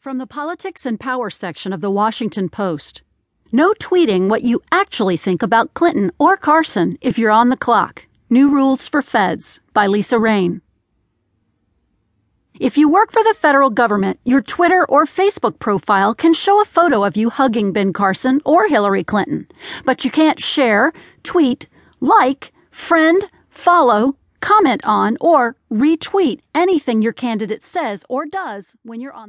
From the Politics and Power section of the Washington Post. No tweeting what you actually think about Clinton or Carson if you're on the clock. New Rules for Feds by Lisa Rein. If you work for the federal government, your Twitter or Facebook profile can show a photo of you hugging Ben Carson or Hillary Clinton, but you can't share, tweet, like, friend, follow, comment on, or retweet anything your candidate says or does when you're on the